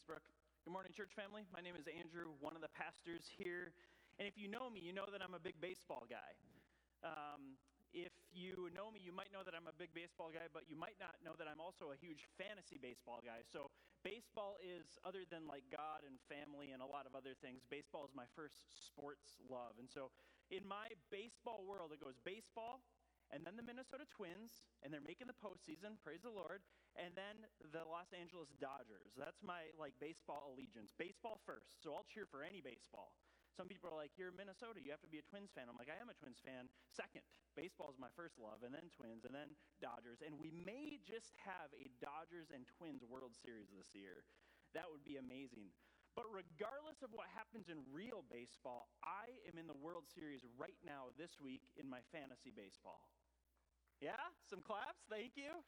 Thanks, Brooke. Good morning, church family. My name is Andrew, one of the pastors here. And if you know me, you know that I'm a big baseball guy. Um, if you know me, you might know that I'm a big baseball guy, but you might not know that I'm also a huge fantasy baseball guy. So, baseball is, other than like God and family and a lot of other things, baseball is my first sports love. And so, in my baseball world, it goes baseball, and then the Minnesota Twins, and they're making the postseason, praise the Lord, and then the Los Angeles Dodgers. That's my like baseball allegiance. Baseball first, so I'll cheer for any baseball. Some people are like, "You're Minnesota, you have to be a Twins fan." I'm like, "I am a Twins fan. Second, baseball is my first love, and then Twins, and then Dodgers, and we may just have a Dodgers and Twins World Series this year. That would be amazing." But regardless of what happens in real baseball, I am in the World Series right now this week in my fantasy baseball. Yeah? Some claps? Thank you.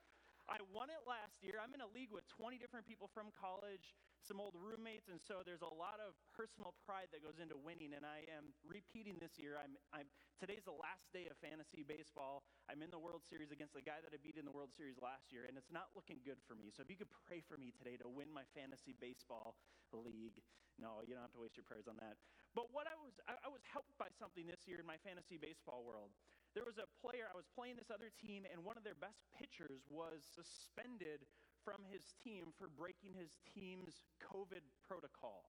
I won it last year. I'm in a league with 20 different people from college, some old roommates, and so there's a lot of personal pride that goes into winning. And I am repeating this year. I'm, I'm, today's the last day of fantasy baseball. I'm in the World Series against the guy that I beat in the World Series last year, and it's not looking good for me. So if you could pray for me today to win my fantasy baseball league. No, you don't have to waste your prayers on that. But what I was, I, I was helped by something this year in my fantasy baseball world. There was a player, I was playing this other team, and one of their best pitchers was suspended from his team for breaking his team's COVID protocol.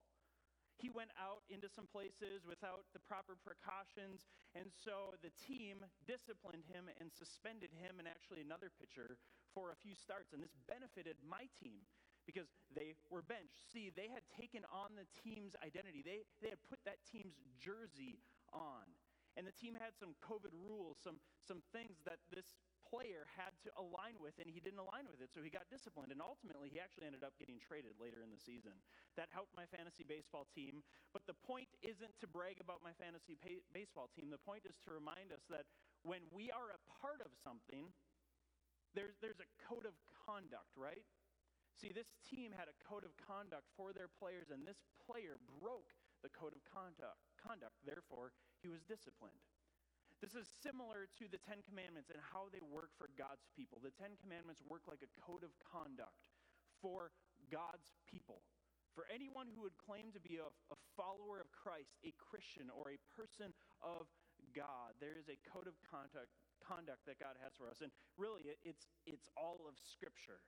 He went out into some places without the proper precautions, and so the team disciplined him and suspended him and actually another pitcher for a few starts. And this benefited my team because they were benched. See, they had taken on the team's identity, they, they had put that team's jersey on. And the team had some COVID rules, some, some things that this player had to align with, and he didn't align with it, so he got disciplined. And ultimately, he actually ended up getting traded later in the season. That helped my fantasy baseball team. But the point isn't to brag about my fantasy pa- baseball team. The point is to remind us that when we are a part of something, there's, there's a code of conduct, right? See, this team had a code of conduct for their players, and this player broke the code of conduct. conduct. Therefore, he was disciplined. This is similar to the Ten Commandments and how they work for God's people. The Ten Commandments work like a code of conduct for God's people. For anyone who would claim to be a, a follower of Christ, a Christian, or a person of God, there is a code of conduct, conduct that God has for us. And really, it, it's, it's all of Scripture.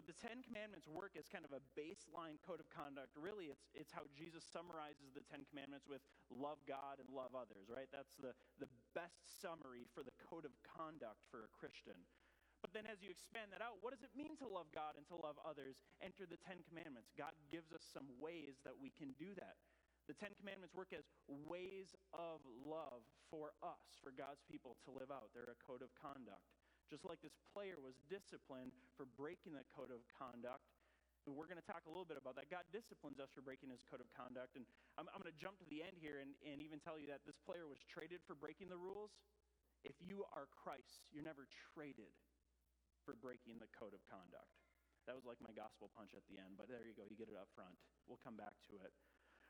But the Ten Commandments work as kind of a baseline code of conduct. Really, it's, it's how Jesus summarizes the Ten Commandments with love God and love others, right? That's the, the best summary for the code of conduct for a Christian. But then as you expand that out, what does it mean to love God and to love others? Enter the Ten Commandments. God gives us some ways that we can do that. The Ten Commandments work as ways of love for us, for God's people to live out. They're a code of conduct. Just like this player was disciplined for breaking the code of conduct. And we're going to talk a little bit about that. God disciplines us for breaking his code of conduct. And I'm, I'm going to jump to the end here and, and even tell you that this player was traded for breaking the rules. If you are Christ, you're never traded for breaking the code of conduct. That was like my gospel punch at the end, but there you go. You get it up front. We'll come back to it.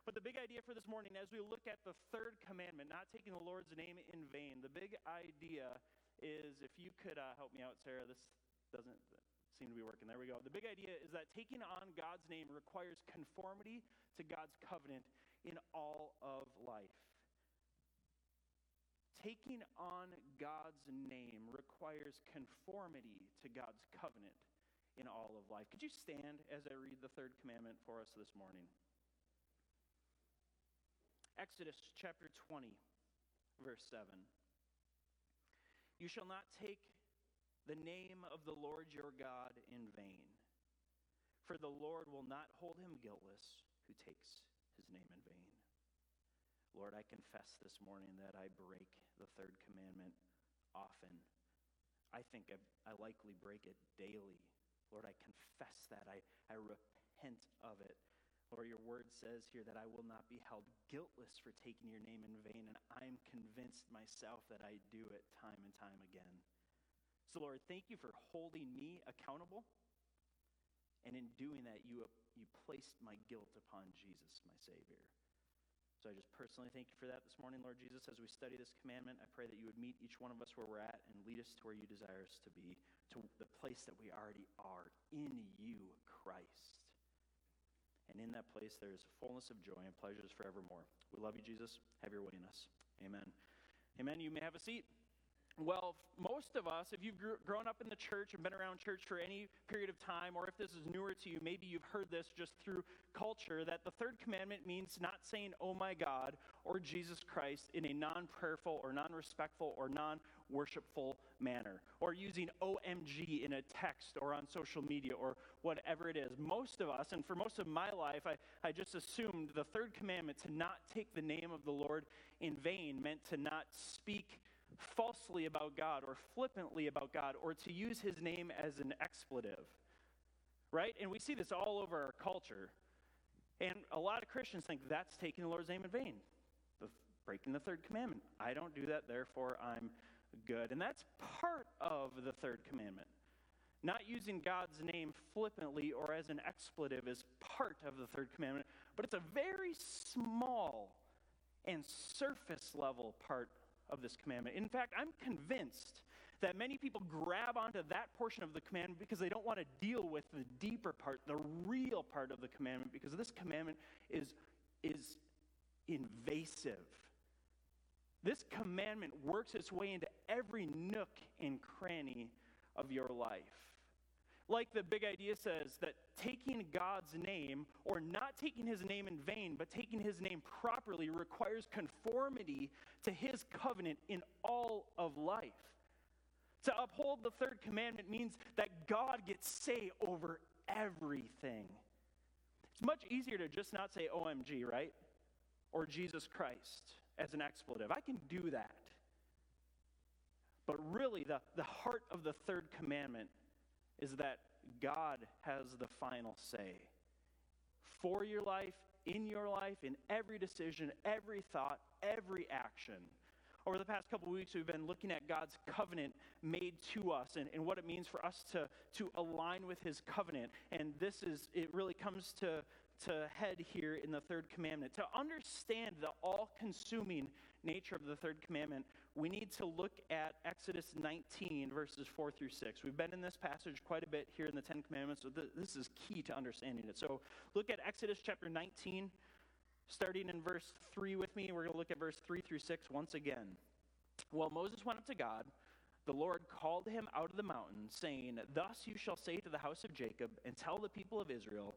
But the big idea for this morning, as we look at the third commandment, not taking the Lord's name in vain, the big idea is if you could uh, help me out, Sarah, this doesn't seem to be working. There we go. The big idea is that taking on God's name requires conformity to God's covenant in all of life. Taking on God's name requires conformity to God's covenant in all of life. Could you stand as I read the third commandment for us this morning? Exodus chapter 20, verse 7. You shall not take the name of the Lord your God in vain, for the Lord will not hold him guiltless who takes his name in vain. Lord, I confess this morning that I break the third commandment often. I think I, I likely break it daily. Lord, I confess that. I, I repent of it. Lord, your word says here that I will not be held guiltless for taking your name in vain, and I'm convinced myself that I do it time and time again. So, Lord, thank you for holding me accountable. And in doing that, you, you placed my guilt upon Jesus, my Savior. So I just personally thank you for that this morning, Lord Jesus. As we study this commandment, I pray that you would meet each one of us where we're at and lead us to where you desire us to be, to the place that we already are in you, Christ. And in that place, there is fullness of joy and pleasures forevermore. We love you, Jesus. Have your way in us. Amen. Amen. You may have a seat. Well, most of us, if you've grown up in the church and been around church for any period of time, or if this is newer to you, maybe you've heard this just through culture that the third commandment means not saying, oh my God, or Jesus Christ in a non prayerful or non respectful or non worshipful manner, or using OMG in a text or on social media or whatever it is. Most of us, and for most of my life, I, I just assumed the third commandment to not take the name of the Lord in vain meant to not speak falsely about God or flippantly about God or to use his name as an expletive. Right? And we see this all over our culture. And a lot of Christians think that's taking the Lord's name in vain, breaking the third commandment. I don't do that, therefore I'm good. And that's part of the third commandment. Not using God's name flippantly or as an expletive is part of the third commandment, but it's a very small and surface level part of this commandment. In fact, I'm convinced that many people grab onto that portion of the commandment because they don't want to deal with the deeper part, the real part of the commandment, because this commandment is, is invasive. This commandment works its way into every nook and cranny of your life. Like the big idea says, that taking God's name, or not taking his name in vain, but taking his name properly, requires conformity to his covenant in all of life. To uphold the third commandment means that God gets say over everything. It's much easier to just not say OMG, right? Or Jesus Christ as an expletive. I can do that. But really, the, the heart of the third commandment is that God has the final say for your life, in your life, in every decision, every thought, every action. Over the past couple weeks, we've been looking at God's covenant made to us and, and what it means for us to, to align with his covenant. And this is, it really comes to, to head here in the third commandment. To understand the all consuming nature of the third commandment, we need to look at Exodus 19, verses 4 through 6. We've been in this passage quite a bit here in the Ten Commandments, so th- this is key to understanding it. So look at Exodus chapter 19, starting in verse 3 with me. We're going to look at verse 3 through 6 once again. Well, Moses went up to God. The Lord called him out of the mountain, saying, Thus you shall say to the house of Jacob, and tell the people of Israel,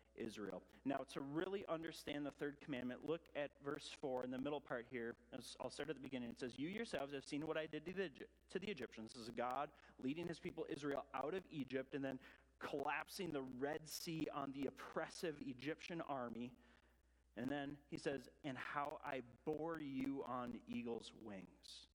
Israel. Now, to really understand the third commandment, look at verse 4 in the middle part here. I'll start at the beginning. It says, You yourselves have seen what I did to the, to the Egyptians. This is God leading his people Israel out of Egypt and then collapsing the Red Sea on the oppressive Egyptian army. And then he says, And how I bore you on eagle's wings.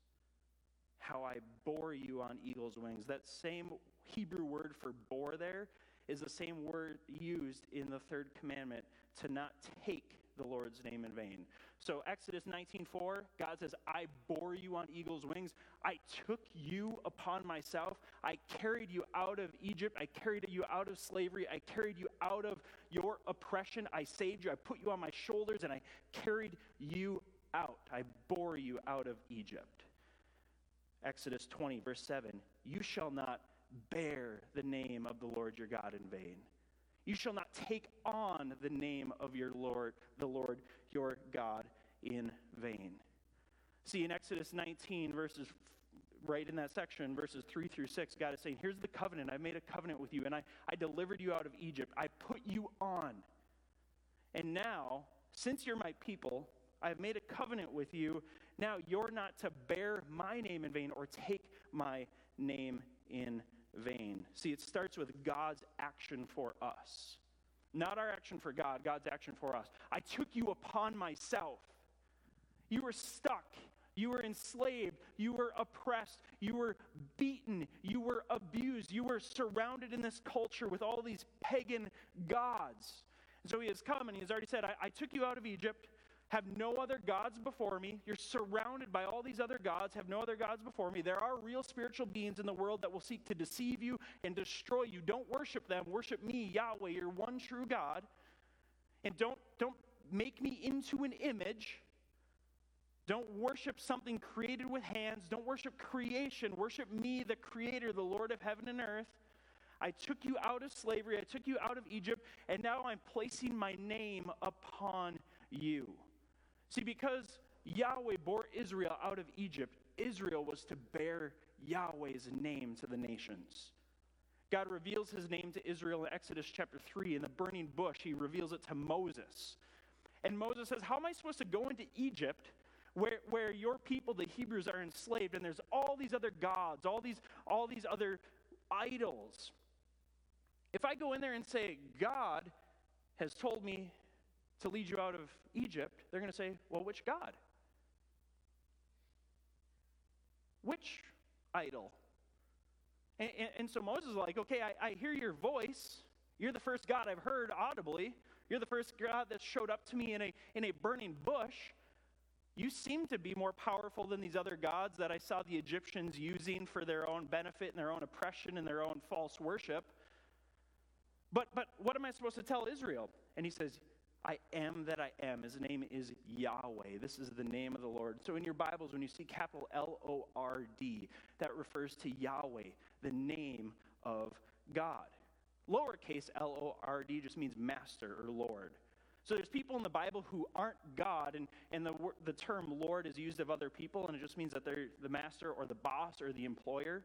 How I bore you on eagle's wings. That same Hebrew word for bore there is the same word used in the third commandment to not take the Lord's name in vain. So Exodus 19:4, God says, "I bore you on eagle's wings. I took you upon myself. I carried you out of Egypt. I carried you out of slavery. I carried you out of your oppression. I saved you. I put you on my shoulders and I carried you out. I bore you out of Egypt." Exodus 20 verse 7, "You shall not bear the name of the Lord your God in vain. You shall not take on the name of your Lord, the Lord your God in vain. See, in Exodus 19, verses right in that section, verses 3 through 6, God is saying, Here's the covenant. I made a covenant with you, and I, I delivered you out of Egypt. I put you on. And now, since you're my people, I've made a covenant with you. Now you're not to bear my name in vain or take my name in vain. See, it starts with God's action for us. Not our action for God, God's action for us. I took you upon myself. You were stuck. You were enslaved. You were oppressed. You were beaten. You were abused. You were surrounded in this culture with all these pagan gods. And so he has come and he has already said, I, I took you out of Egypt. Have no other gods before me. You're surrounded by all these other gods, have no other gods before me. There are real spiritual beings in the world that will seek to deceive you and destroy you. Don't worship them. Worship me, Yahweh, your one true God. And don't, don't make me into an image. Don't worship something created with hands. Don't worship creation. Worship me, the creator, the Lord of heaven and earth. I took you out of slavery. I took you out of Egypt, and now I'm placing my name upon you. See, because Yahweh bore Israel out of Egypt, Israel was to bear Yahweh's name to the nations. God reveals his name to Israel in Exodus chapter 3. In the burning bush, he reveals it to Moses. And Moses says, How am I supposed to go into Egypt where, where your people, the Hebrews, are enslaved and there's all these other gods, all these, all these other idols? If I go in there and say, God has told me to lead you out of Egypt, they're going to say, Well, which God? Which idol? And, and, and so Moses is like, Okay, I, I hear your voice. You're the first God I've heard audibly. You're the first God that showed up to me in a, in a burning bush. You seem to be more powerful than these other gods that I saw the Egyptians using for their own benefit and their own oppression and their own false worship. But, but what am I supposed to tell Israel? And he says, I am that I am. His name is Yahweh. This is the name of the Lord. So in your Bibles, when you see capital L O R D, that refers to Yahweh, the name of God. Lowercase L O R D just means master or Lord. So there's people in the Bible who aren't God, and, and the, the term Lord is used of other people, and it just means that they're the master or the boss or the employer.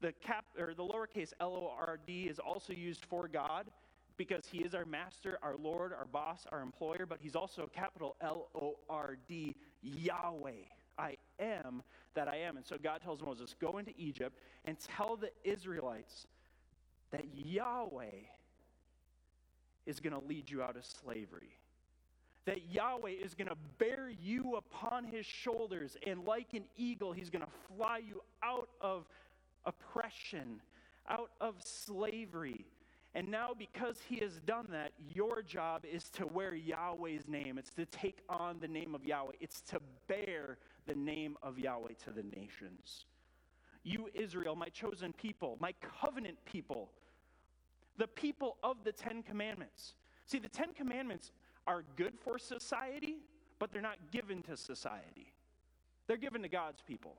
The cap or the lowercase L O R D is also used for God because he is our master, our Lord, our boss, our employer, but he's also capital L O R D, Yahweh. I am that I am. And so God tells Moses, Go into Egypt and tell the Israelites that Yahweh is going to lead you out of slavery. That Yahweh is going to bear you upon his shoulders, and like an eagle, he's going to fly you out of oppression, out of slavery. And now, because he has done that, your job is to wear Yahweh's name. It's to take on the name of Yahweh. It's to bear the name of Yahweh to the nations. You, Israel, my chosen people, my covenant people, the people of the Ten Commandments. See, the Ten Commandments are good for society, but they're not given to society. They're given to God's people.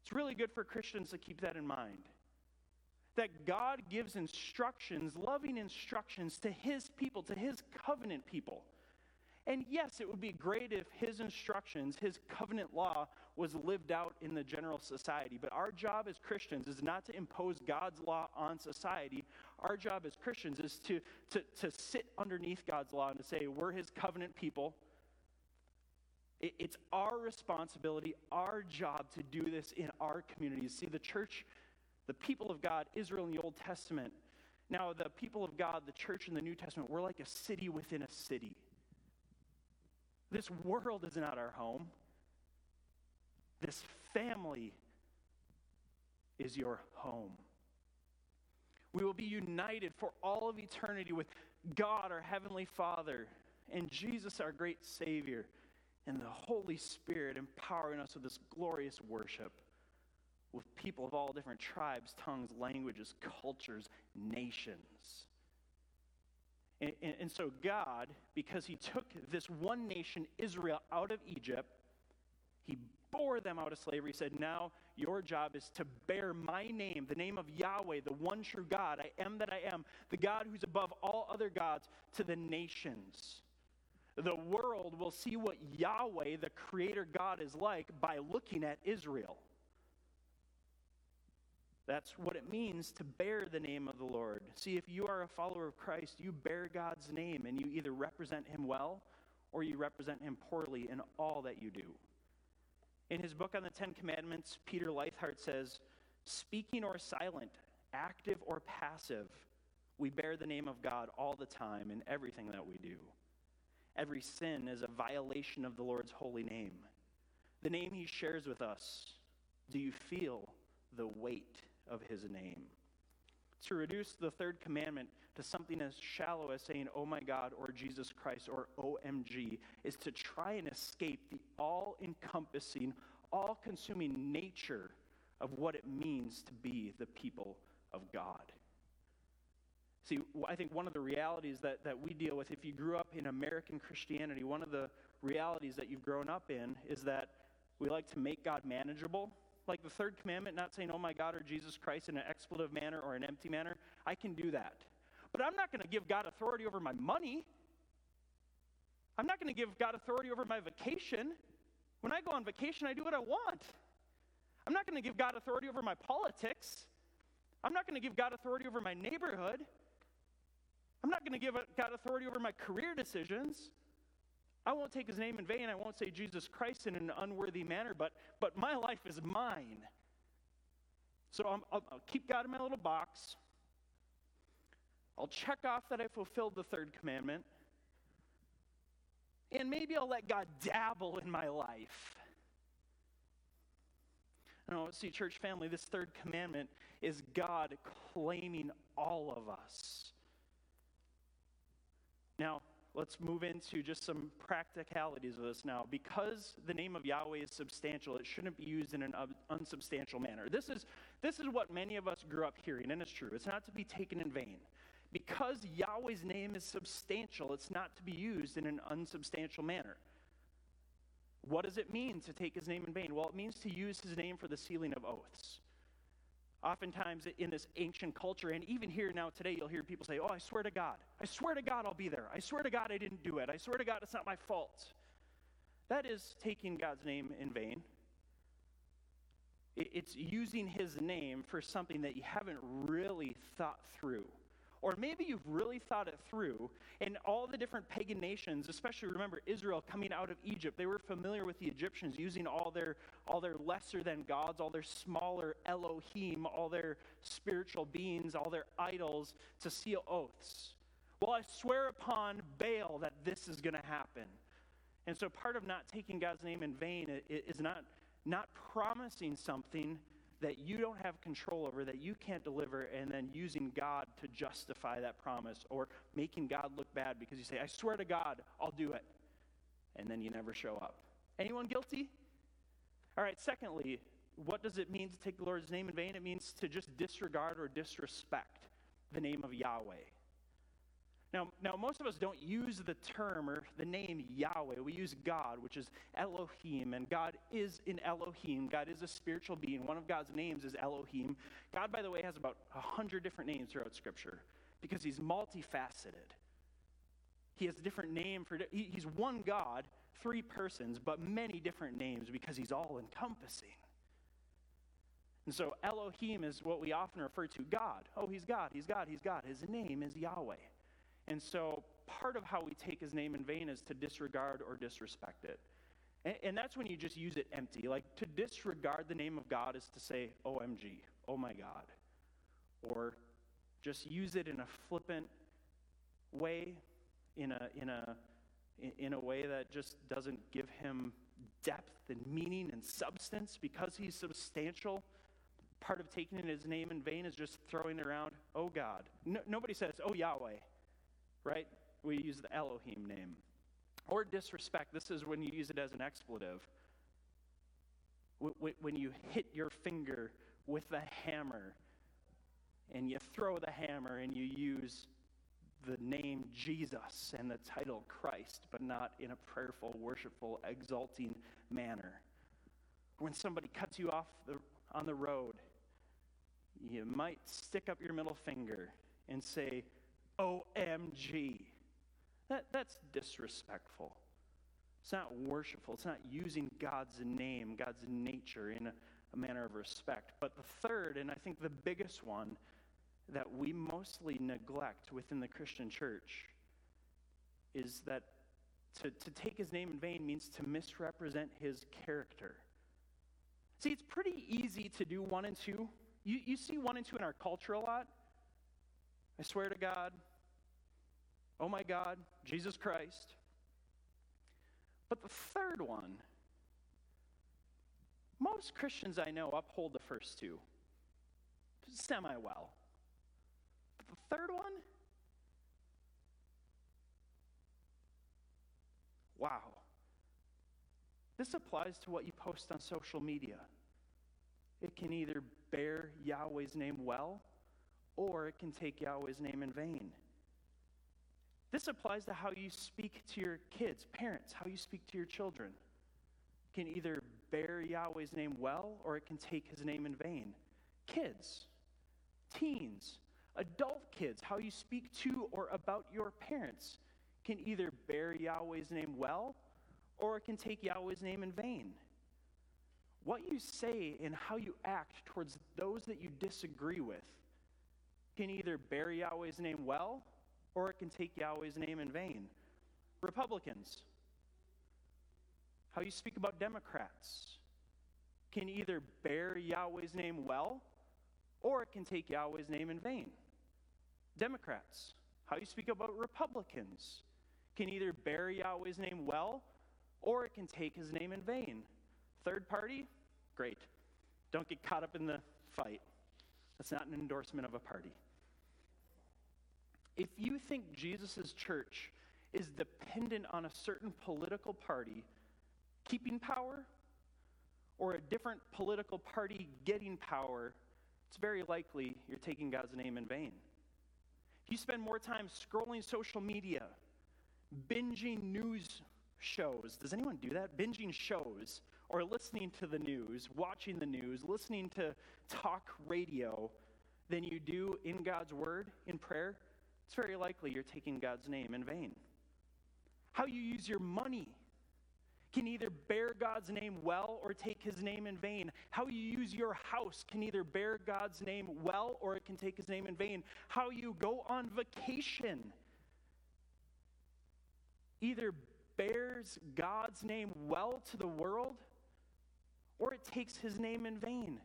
It's really good for Christians to keep that in mind. That God gives instructions, loving instructions to his people, to his covenant people. And yes, it would be great if his instructions, his covenant law, was lived out in the general society. But our job as Christians is not to impose God's law on society. Our job as Christians is to, to, to sit underneath God's law and to say, we're his covenant people. It, it's our responsibility, our job to do this in our communities. See, the church, the people of God, Israel in the Old Testament, now the people of God, the church in the New Testament, we're like a city within a city. This world is not our home. This family is your home. We will be united for all of eternity with God, our Heavenly Father, and Jesus, our great Savior, and the Holy Spirit empowering us with this glorious worship with people of all different tribes, tongues, languages, cultures, nations. And, and, and, so, God, because He took this one nation, Israel, out of Egypt, He bore them out of slavery, He said, Now your job is to bear my name, the name of Yahweh, the one true God. I am that I am, the God who's above all other gods, to the nations. The world will see what Yahweh, the Creator God, is like by looking at Israel. That's what it means to bear the name of the Lord. See, if you are a follower of Christ, you bear God's name and you either represent Him well or you represent Him poorly in all that you do. In his book on the Ten Commandments, Peter Leithart says, Speaking or silent, active or passive, we bear the name of God all the time in everything that we do. Every sin is a violation of the Lord's holy name. The name he shares with us, do you feel the weight of his name? To reduce the third commandment to something as shallow as saying, oh my God, or Jesus Christ, or OMG, is to try and escape the all encompassing, all consuming nature of what it means to be the people of God. See, I think one of the realities that, that we deal with, if you grew up in American Christianity, one of the realities that you've grown up in is that we like to make God manageable. Like the third commandment, not saying, oh my God, or Jesus Christ in an expletive manner or an empty manner. I can do that. But I'm not going to give God authority over my money. I'm not going to give God authority over my vacation. When I go on vacation, I do what I want. I'm not going to give God authority over my politics. I'm not going to give God authority over my neighborhood. I'm not going to give uh, God authority over my career decisions. I won't take his name in vain. I won't say Jesus Christ in an unworthy manner, but, but my life is mine. So i will keep God in my little box. I'll check off that I fulfilled the third commandment. And maybe I'll let God dabble in my life. No, see, church family, this third commandment is God claiming all of us. Now, let's move into just some practicalities of this now. Because the name of Yahweh is substantial, it shouldn't be used in an unsubstantial manner. This is, this is what many of us grew up hearing, and it's true. It's not to be taken in vain. Because Yahweh's name is substantial, it's not to be used in an unsubstantial manner. What does it mean to take his name in vain? Well, it means to use his name for the sealing of oaths. Oftentimes in this ancient culture, and even here now today, you'll hear people say, Oh, I swear to God. I swear to God I'll be there. I swear to God I didn't do it. I swear to God it's not my fault. That is taking God's name in vain. It's using his name for something that you haven't really thought through. Or maybe you've really thought it through, and all the different pagan nations, especially remember Israel coming out of Egypt, they were familiar with the Egyptians using all their, all their lesser than gods, all their smaller Elohim, all their spiritual beings, all their idols to seal oaths. Well, I swear upon Baal that this is going to happen. And so part of not taking God's name in vain is not, not promising something that you don't have control over, that you can't deliver, and then using God to justify that promise, or making God look bad because you say, I swear to God, I'll do it. And then you never show up. Anyone guilty? All right, secondly, what does it mean to take the Lord's name in vain? It means to just disregard or disrespect the name of Yahweh. Now, now, most of us don't use the term or the name Yahweh. We use God, which is Elohim, and God is in Elohim. God is a spiritual being. One of God's names is Elohim. God, by the way, has about a hundred different names throughout Scripture because He's multifaceted. He has a different name for. He's one God, three persons, but many different names because He's all encompassing. And so Elohim is what we often refer to God. Oh, He's God. He's God. He's God. His name is Yahweh. And so part of how we take his name in vain is to disregard or disrespect it. And, and, that's when you just use it empty. Like to disregard the name of God is to say, OMG, oh my God. Or just use it in a flippant way, in a, in a, in a way that just doesn't give him depth and meaning and substance because he's substantial. Part of taking his name in vain is just throwing around, oh God. No, nobody says, oh Yahweh right? We use the Elohim name. Or disrespect, this is when you use it as an expletive. When you hit your finger with the hammer and you throw the hammer and you use the name Jesus and the title Christ, but not in a prayerful, worshipful, exalting manner. When somebody cuts you off the, on the road, you might stick up your middle finger and say, OMG. That, that's disrespectful. It's not worshipful. It's not using God's name, God's nature in a, a manner of respect. But the third, and I think the biggest one that we mostly neglect within the Christian church is that to, to take his name in vain means to misrepresent his character. See, it's pretty easy to do one and two. You, you see one and two in our culture a lot. I swear to God, oh my God, Jesus Christ. But the third one, most Christians I know uphold the first two semi well. But the third one? Wow. This applies to what you post on social media. It can either bear Yahweh's name well, or it can take Yahweh's name in vain. This applies to how you speak to your kids, parents, how you speak to your children. It can either bear Yahweh's name well, or it can take his name in vain. Kids, teens, adult kids, how you speak to or about your parents can either bear Yahweh's name well, or it can take Yahweh's name in vain. What you say and how you act towards those that you disagree with can either bear Yahweh's name well, or it can take Yahweh's name in vain. Republicans, how you speak about Democrats can either bear Yahweh's name well, or it can take Yahweh's name in vain. Democrats, how you speak about Republicans can either bear Yahweh's name well, or it can take his name in vain. Third party, great. Don't get caught up in the fight. That's not an endorsement of a party. If you think Jesus' church is dependent on a certain political party keeping power or a different political party getting power, it's very likely you're taking God's name in vain. If you spend more time scrolling social media, binging news shows, does anyone do that? Binging shows or listening to the news, watching the news, listening to talk radio than you do in God's word, in prayer, it's very likely you're taking God's name in vain. How you use your money can either bear God's name well or take his name in vain. How you use your house can either bear God's name well or it can take his name in vain. How you go on vacation either bears God's name well to the world or it takes his name in vain.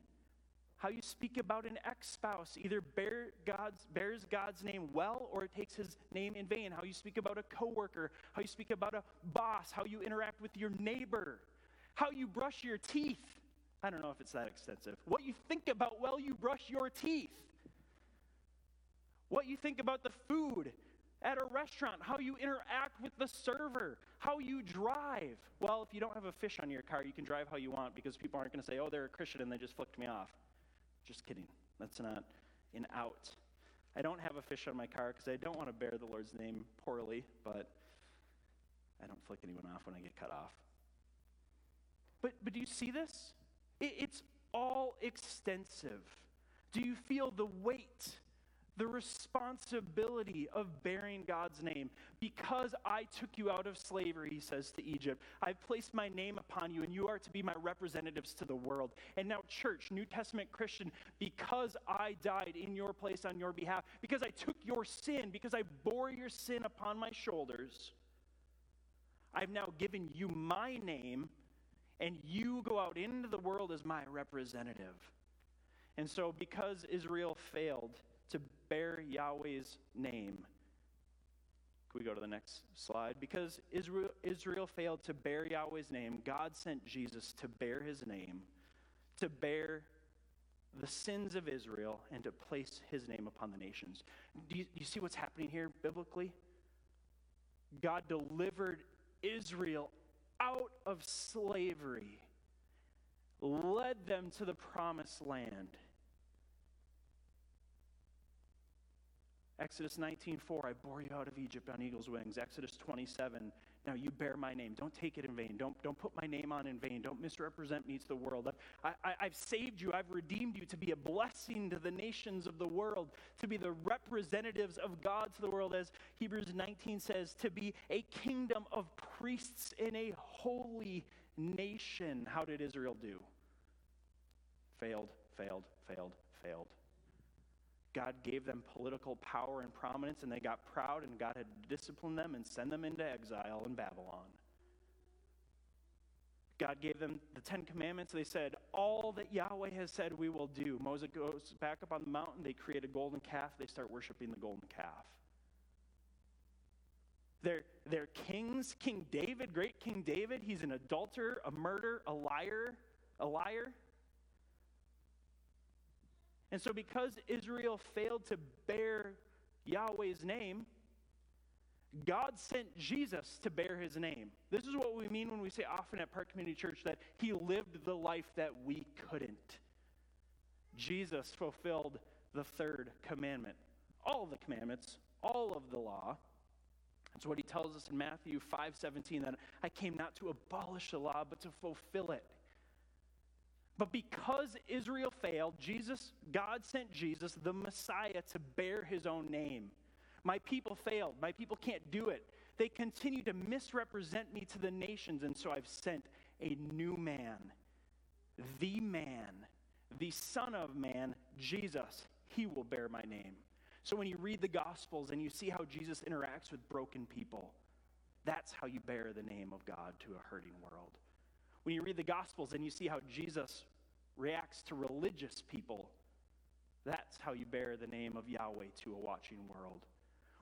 How you speak about an ex spouse either bear God's, bears God's name well or it takes his name in vain. How you speak about a coworker, how you speak about a boss, how you interact with your neighbor, how you brush your teeth. I don't know if it's that extensive. What you think about while you brush your teeth. What you think about the food at a restaurant, how you interact with the server, how you drive. Well, if you don't have a fish on your car, you can drive how you want because people aren't going to say, oh, they're a Christian and they just flicked me off. Just kidding. That's not an out. I don't have a fish on my car because I don't want to bear the Lord's name poorly, but I don't flick anyone off when I get cut off. But, but do you see this? It, it's all extensive. Do you feel the weight the responsibility of bearing God's name. Because I took you out of slavery, he says to Egypt, I've placed my name upon you, and you are to be my representatives to the world. And now, church, New Testament Christian, because I died in your place on your behalf, because I took your sin, because I bore your sin upon my shoulders, I've now given you my name, and you go out into the world as my representative. And so, because Israel failed, to bear Yahweh's name. Can we go to the next slide? Because Israel, Israel failed to bear Yahweh's name, God sent Jesus to bear his name, to bear the sins of Israel, and to place his name upon the nations. Do you, do you see what's happening here biblically? God delivered Israel out of slavery, led them to the promised land Exodus 19:4, I bore you out of Egypt on eagle's wings. Exodus 27, now you bear my name. Don't take it in vain. Don't, don't put my name on in vain. Don't misrepresent me to the world. I, I, I've saved you. I've redeemed you to be a blessing to the nations of the world, to be the representatives of God to the world, as Hebrews 19 says, to be a kingdom of priests in a holy nation. How did Israel do? Failed, failed, failed, failed. God gave them political power and prominence, and they got proud, and God had to discipline them and send them into exile in Babylon. God gave them the Ten Commandments. They said, All that Yahweh has said we will do. Moses goes back up on the mountain. They create a golden calf. They start worshiping the golden calf. They're, they're kings. King David, great King David, he's an adulterer, a murderer, a liar, a liar. And so, because Israel failed to bear Yahweh's name. God sent Jesus to bear his name. This is what we mean when we say often at Park Community Church that he lived the life that we couldn't. Jesus fulfilled the third commandment. All the commandments, all of the law. That's what he tells us in Matthew 5:17 that I came not to abolish the law but to fulfill it. But because Israel failed, Jesus God sent Jesus the Messiah to bear his own name. My people failed. My people can't do it. They continue to misrepresent me to the nations, and so I've sent a new man, the man, the Son of Man, Jesus. He will bear my name. So when you read the Gospels and you see how Jesus interacts with broken people, that's how you bear the name of God to a hurting world. When you read the Gospels and you see how Jesus reacts to religious people, that's how you bear the name of Yahweh to a watching world.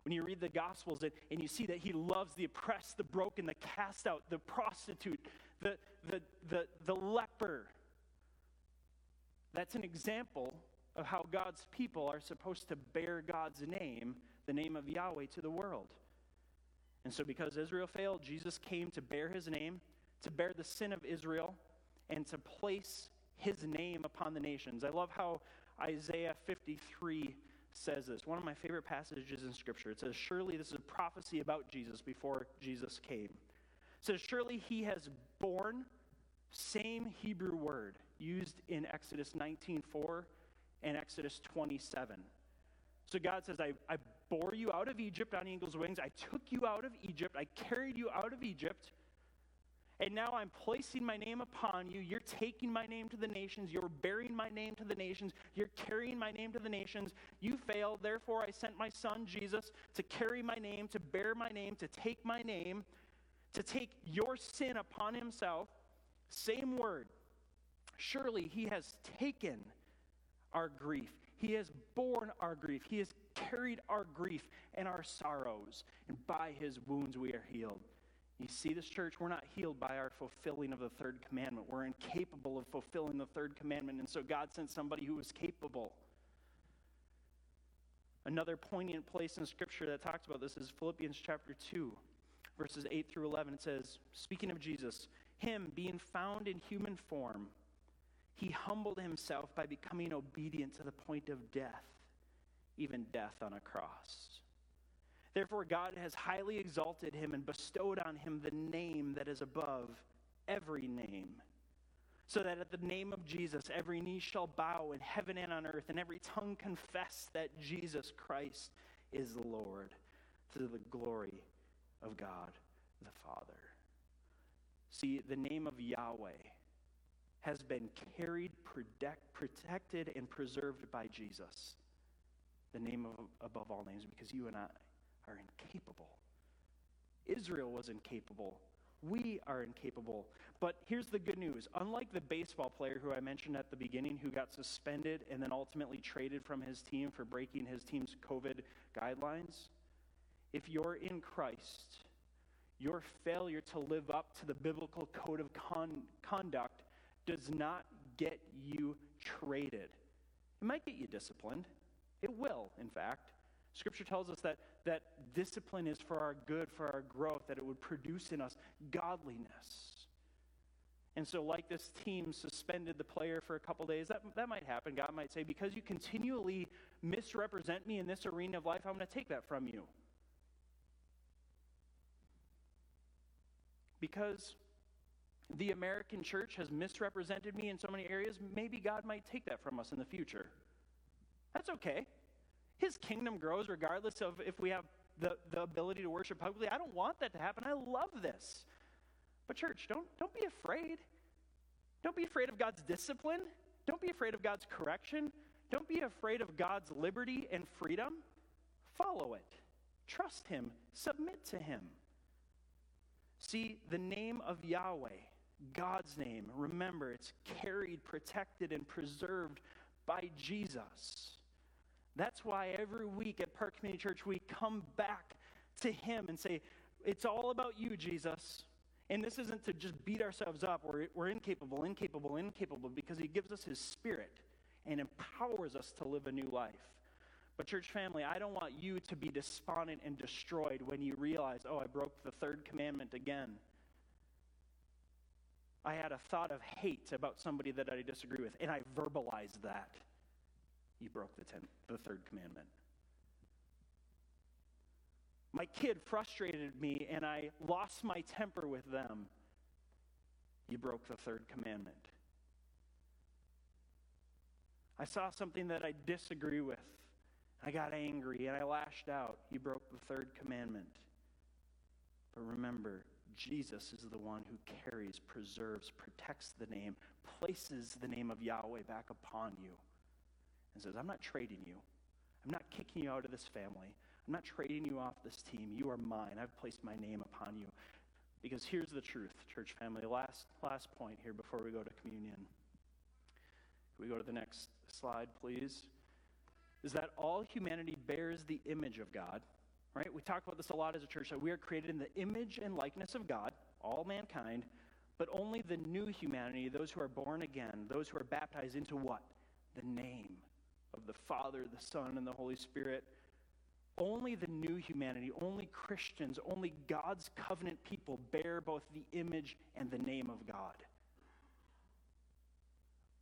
When you read the Gospels and, and you see that He loves the oppressed, the broken, the cast out, the prostitute, the, the, the, the leper, that's an example of how God's people are supposed to bear God's name, the name of Yahweh, to the world. And so, because Israel failed, Jesus came to bear his name, to bear the sin of Israel, and to place his name upon the nations. I love how Isaiah 53 says this. One of my favorite passages in Scripture. It says, Surely this is a prophecy about Jesus before Jesus came. It says, Surely he has borne, same Hebrew word used in Exodus 19:4 and Exodus 27. So God says, I, I bore you out of Egypt on eagle's wings. I took you out of Egypt. I carried you out of Egypt. And now I'm placing my name upon you. You're taking my name to the nations. You're bearing my name to the nations. You're carrying my name to the nations. You failed. Therefore, I sent my son Jesus to carry my name, to bear my name, to take my name, to take your sin upon himself. Same word. Surely he has taken our grief. He has borne our grief. He has carried our grief and our sorrows. And by his wounds we are healed. You see this, church? We're not healed by our fulfilling of the third commandment. We're incapable of fulfilling the third commandment. And so God sent somebody who was capable. Another poignant place in Scripture that talks about this is Philippians chapter 2, verses 8 through 11. It says, Speaking of Jesus, him being found in human form, he humbled himself by becoming obedient to the point of death, even death on a cross. Therefore, God has highly exalted him and bestowed on him the name that is above every name, so that at the name of Jesus, every knee shall bow in heaven and on earth, and every tongue confess that Jesus Christ is Lord, to the glory of God the Father. See, the name of Yahweh has been carried, protect, protected, and preserved by Jesus. The name of, above all names, because you and I are incapable. Israel was incapable. We are incapable. But here's the good news. Unlike the baseball player who I mentioned at the beginning, who got suspended and then ultimately traded from his team for breaking his team's COVID guidelines, if you're in Christ, your failure to live up to the biblical code of con- conduct does not get you traded. It might get you disciplined. It will, in fact. Scripture tells us that, that discipline is for our good, for our growth, that it would produce in us godliness. And so, like this team suspended the player for a couple days, that, that might happen. God might say, Because you continually misrepresent me in this arena of life, I'm going to take that from you. Because the American church has misrepresented me in so many areas, maybe God might take that from us in the future. That's okay. His kingdom grows regardless of if we have the, the ability to worship publicly. I don't want that to happen. I love this. But, church, don't, don't be afraid. Don't be afraid of God's discipline. Don't be afraid of God's correction. Don't be afraid of God's liberty and freedom. Follow it. Trust Him. Submit to Him. See, the name of Yahweh God's name. Remember, it's carried, protected, and preserved by Jesus. That's why every week at Park Community Church, we come back to Him and say, It's all about you, Jesus. And this isn't to just beat ourselves up. We're, we're incapable, incapable, incapable, because He gives us His Spirit and empowers us to live a new life. But, church family, I don't want you to be despondent and destroyed when you realize, oh, I broke the third commandment again. I had a thought of hate about somebody that I disagree with, and I verbalized that. You broke the, the third commandment. My kid frustrated me, and I lost my temper with them. You broke the third commandment. I saw something that I disagree with. I got angry and I lashed out. You broke the third commandment. But remember, Jesus is the one who carries, preserves, protects the name, places the name of Yahweh back upon you, and says, I'm not trading you. I'm not kicking you out of this family. I'm not trading you off this team. You are mine. I've placed my name upon you. Because here's the truth, church family. Last, last point here before we go to communion. Can we go to the next slide, please? Is that all humanity bears the image of God, right? We talk about this a lot as a church that we are created in the image and likeness of God, all mankind, but only the new humanity, those who are born again, those who are baptized into what? The name of the Father, the Son, and the Holy Spirit. Only the new humanity, only Christians, only God's covenant people bear both the image and the name of God.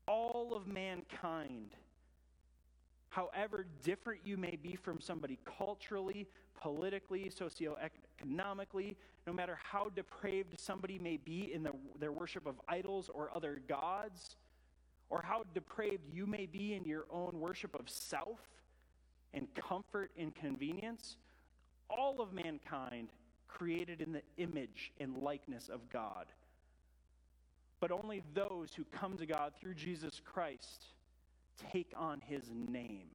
All of mankind however different you may be from somebody culturally, politically, socioeconomically, no matter how depraved somebody may be in the, their worship of idols or other gods, or how depraved you may be in your own worship of self and comfort and convenience, all of mankind created in the image and likeness of God. But only those who come to God through Jesus Christ take on his name.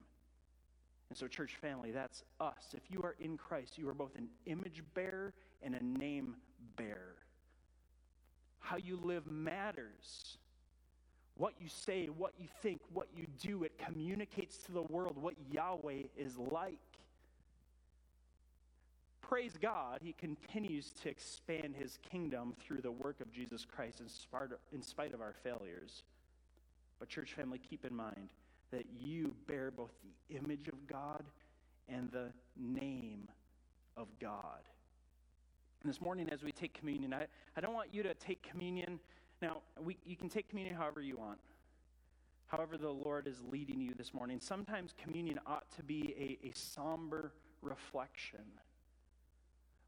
And so, church family, that's us. If you are in Christ, you are both an image bearer and a name bearer. How you live matters. What you say, what you think, what you do, it communicates to the world what Yahweh is like. Praise God, He continues to expand His kingdom through the work of Jesus Christ in spite of our failures. But, church family, keep in mind that you bear both the image of God and the name of God. And this morning, as we take communion, I, I don't want you to take communion. Now, we, you can take communion however you want, however, the Lord is leading you this morning. Sometimes communion ought to be a, a somber reflection.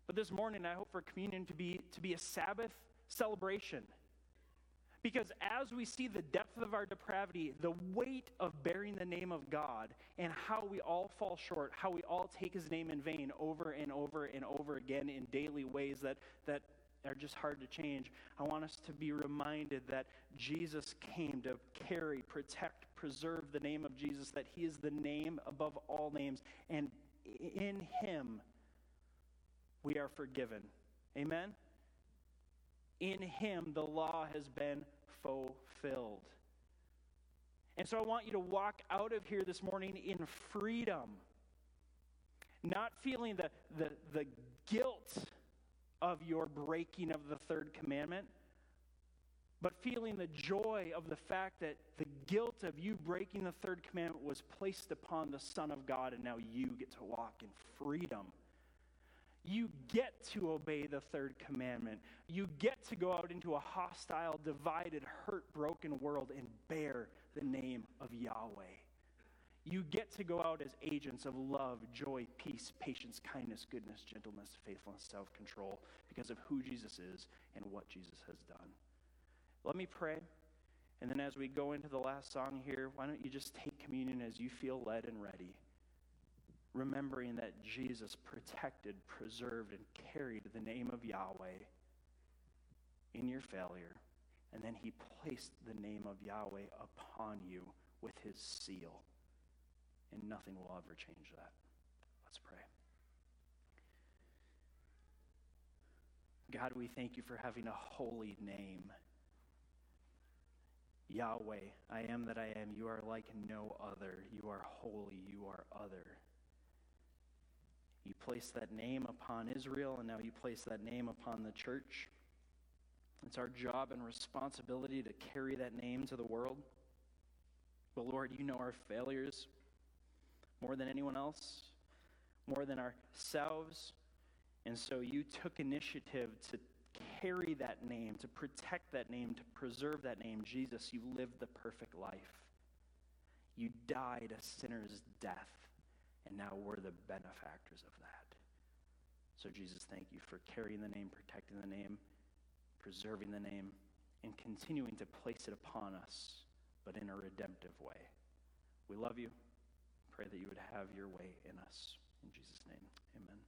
But this morning, I hope for communion to be, to be a Sabbath celebration because as we see the depth of our depravity, the weight of bearing the name of God, and how we all fall short, how we all take his name in vain over and over and over again in daily ways that, that are just hard to change, I want us to be reminded that Jesus came to carry, protect, preserve the name of Jesus, that he is the name above all names, and in him we are forgiven. Amen? in him the law has been fulfilled. And so I want you to walk out of here this morning in freedom, not feeling the, the, the guilt of your breaking of the third commandment, but feeling the joy of the fact that the guilt of you breaking the third commandment was placed upon the Son of God, and now you get to walk in freedom you get to obey the third commandment. You get to go out into a hostile, divided, hurt, broken world and bear the name of Yahweh. You get to go out as agents of love, joy, peace, patience, kindness, goodness, gentleness, faithfulness, self control because of who Jesus is and what Jesus has done. Let me pray. And then as we go into the last song here, why don't you just take communion as you feel led and ready? remembering that Jesus protected, preserved, and carried the name of Yahweh in your failure. And then he placed the name of Yahweh upon you with his seal. And nothing will ever change that. Let's pray. God, we thank you for having a holy name. Yahweh, I am that I am. You are like no other. You are holy. You are other. You place that name upon Israel, and now you place that name upon the church. It's our job and responsibility to carry that name to the world. But Lord, you know our failures. More than anyone else, more than ourselves. And so you took initiative to carry that name, to protect that name, to preserve that name. Jesus, you lived the perfect life. You died a sinner's death, and now we're the benefactors of that. So, Jesus, thank you for carrying the name, protecting the name, preserving the name, and continuing to place it upon us, but in a redemptive way. We love you. Pray that you would have your way in us. In Jesus' name, amen.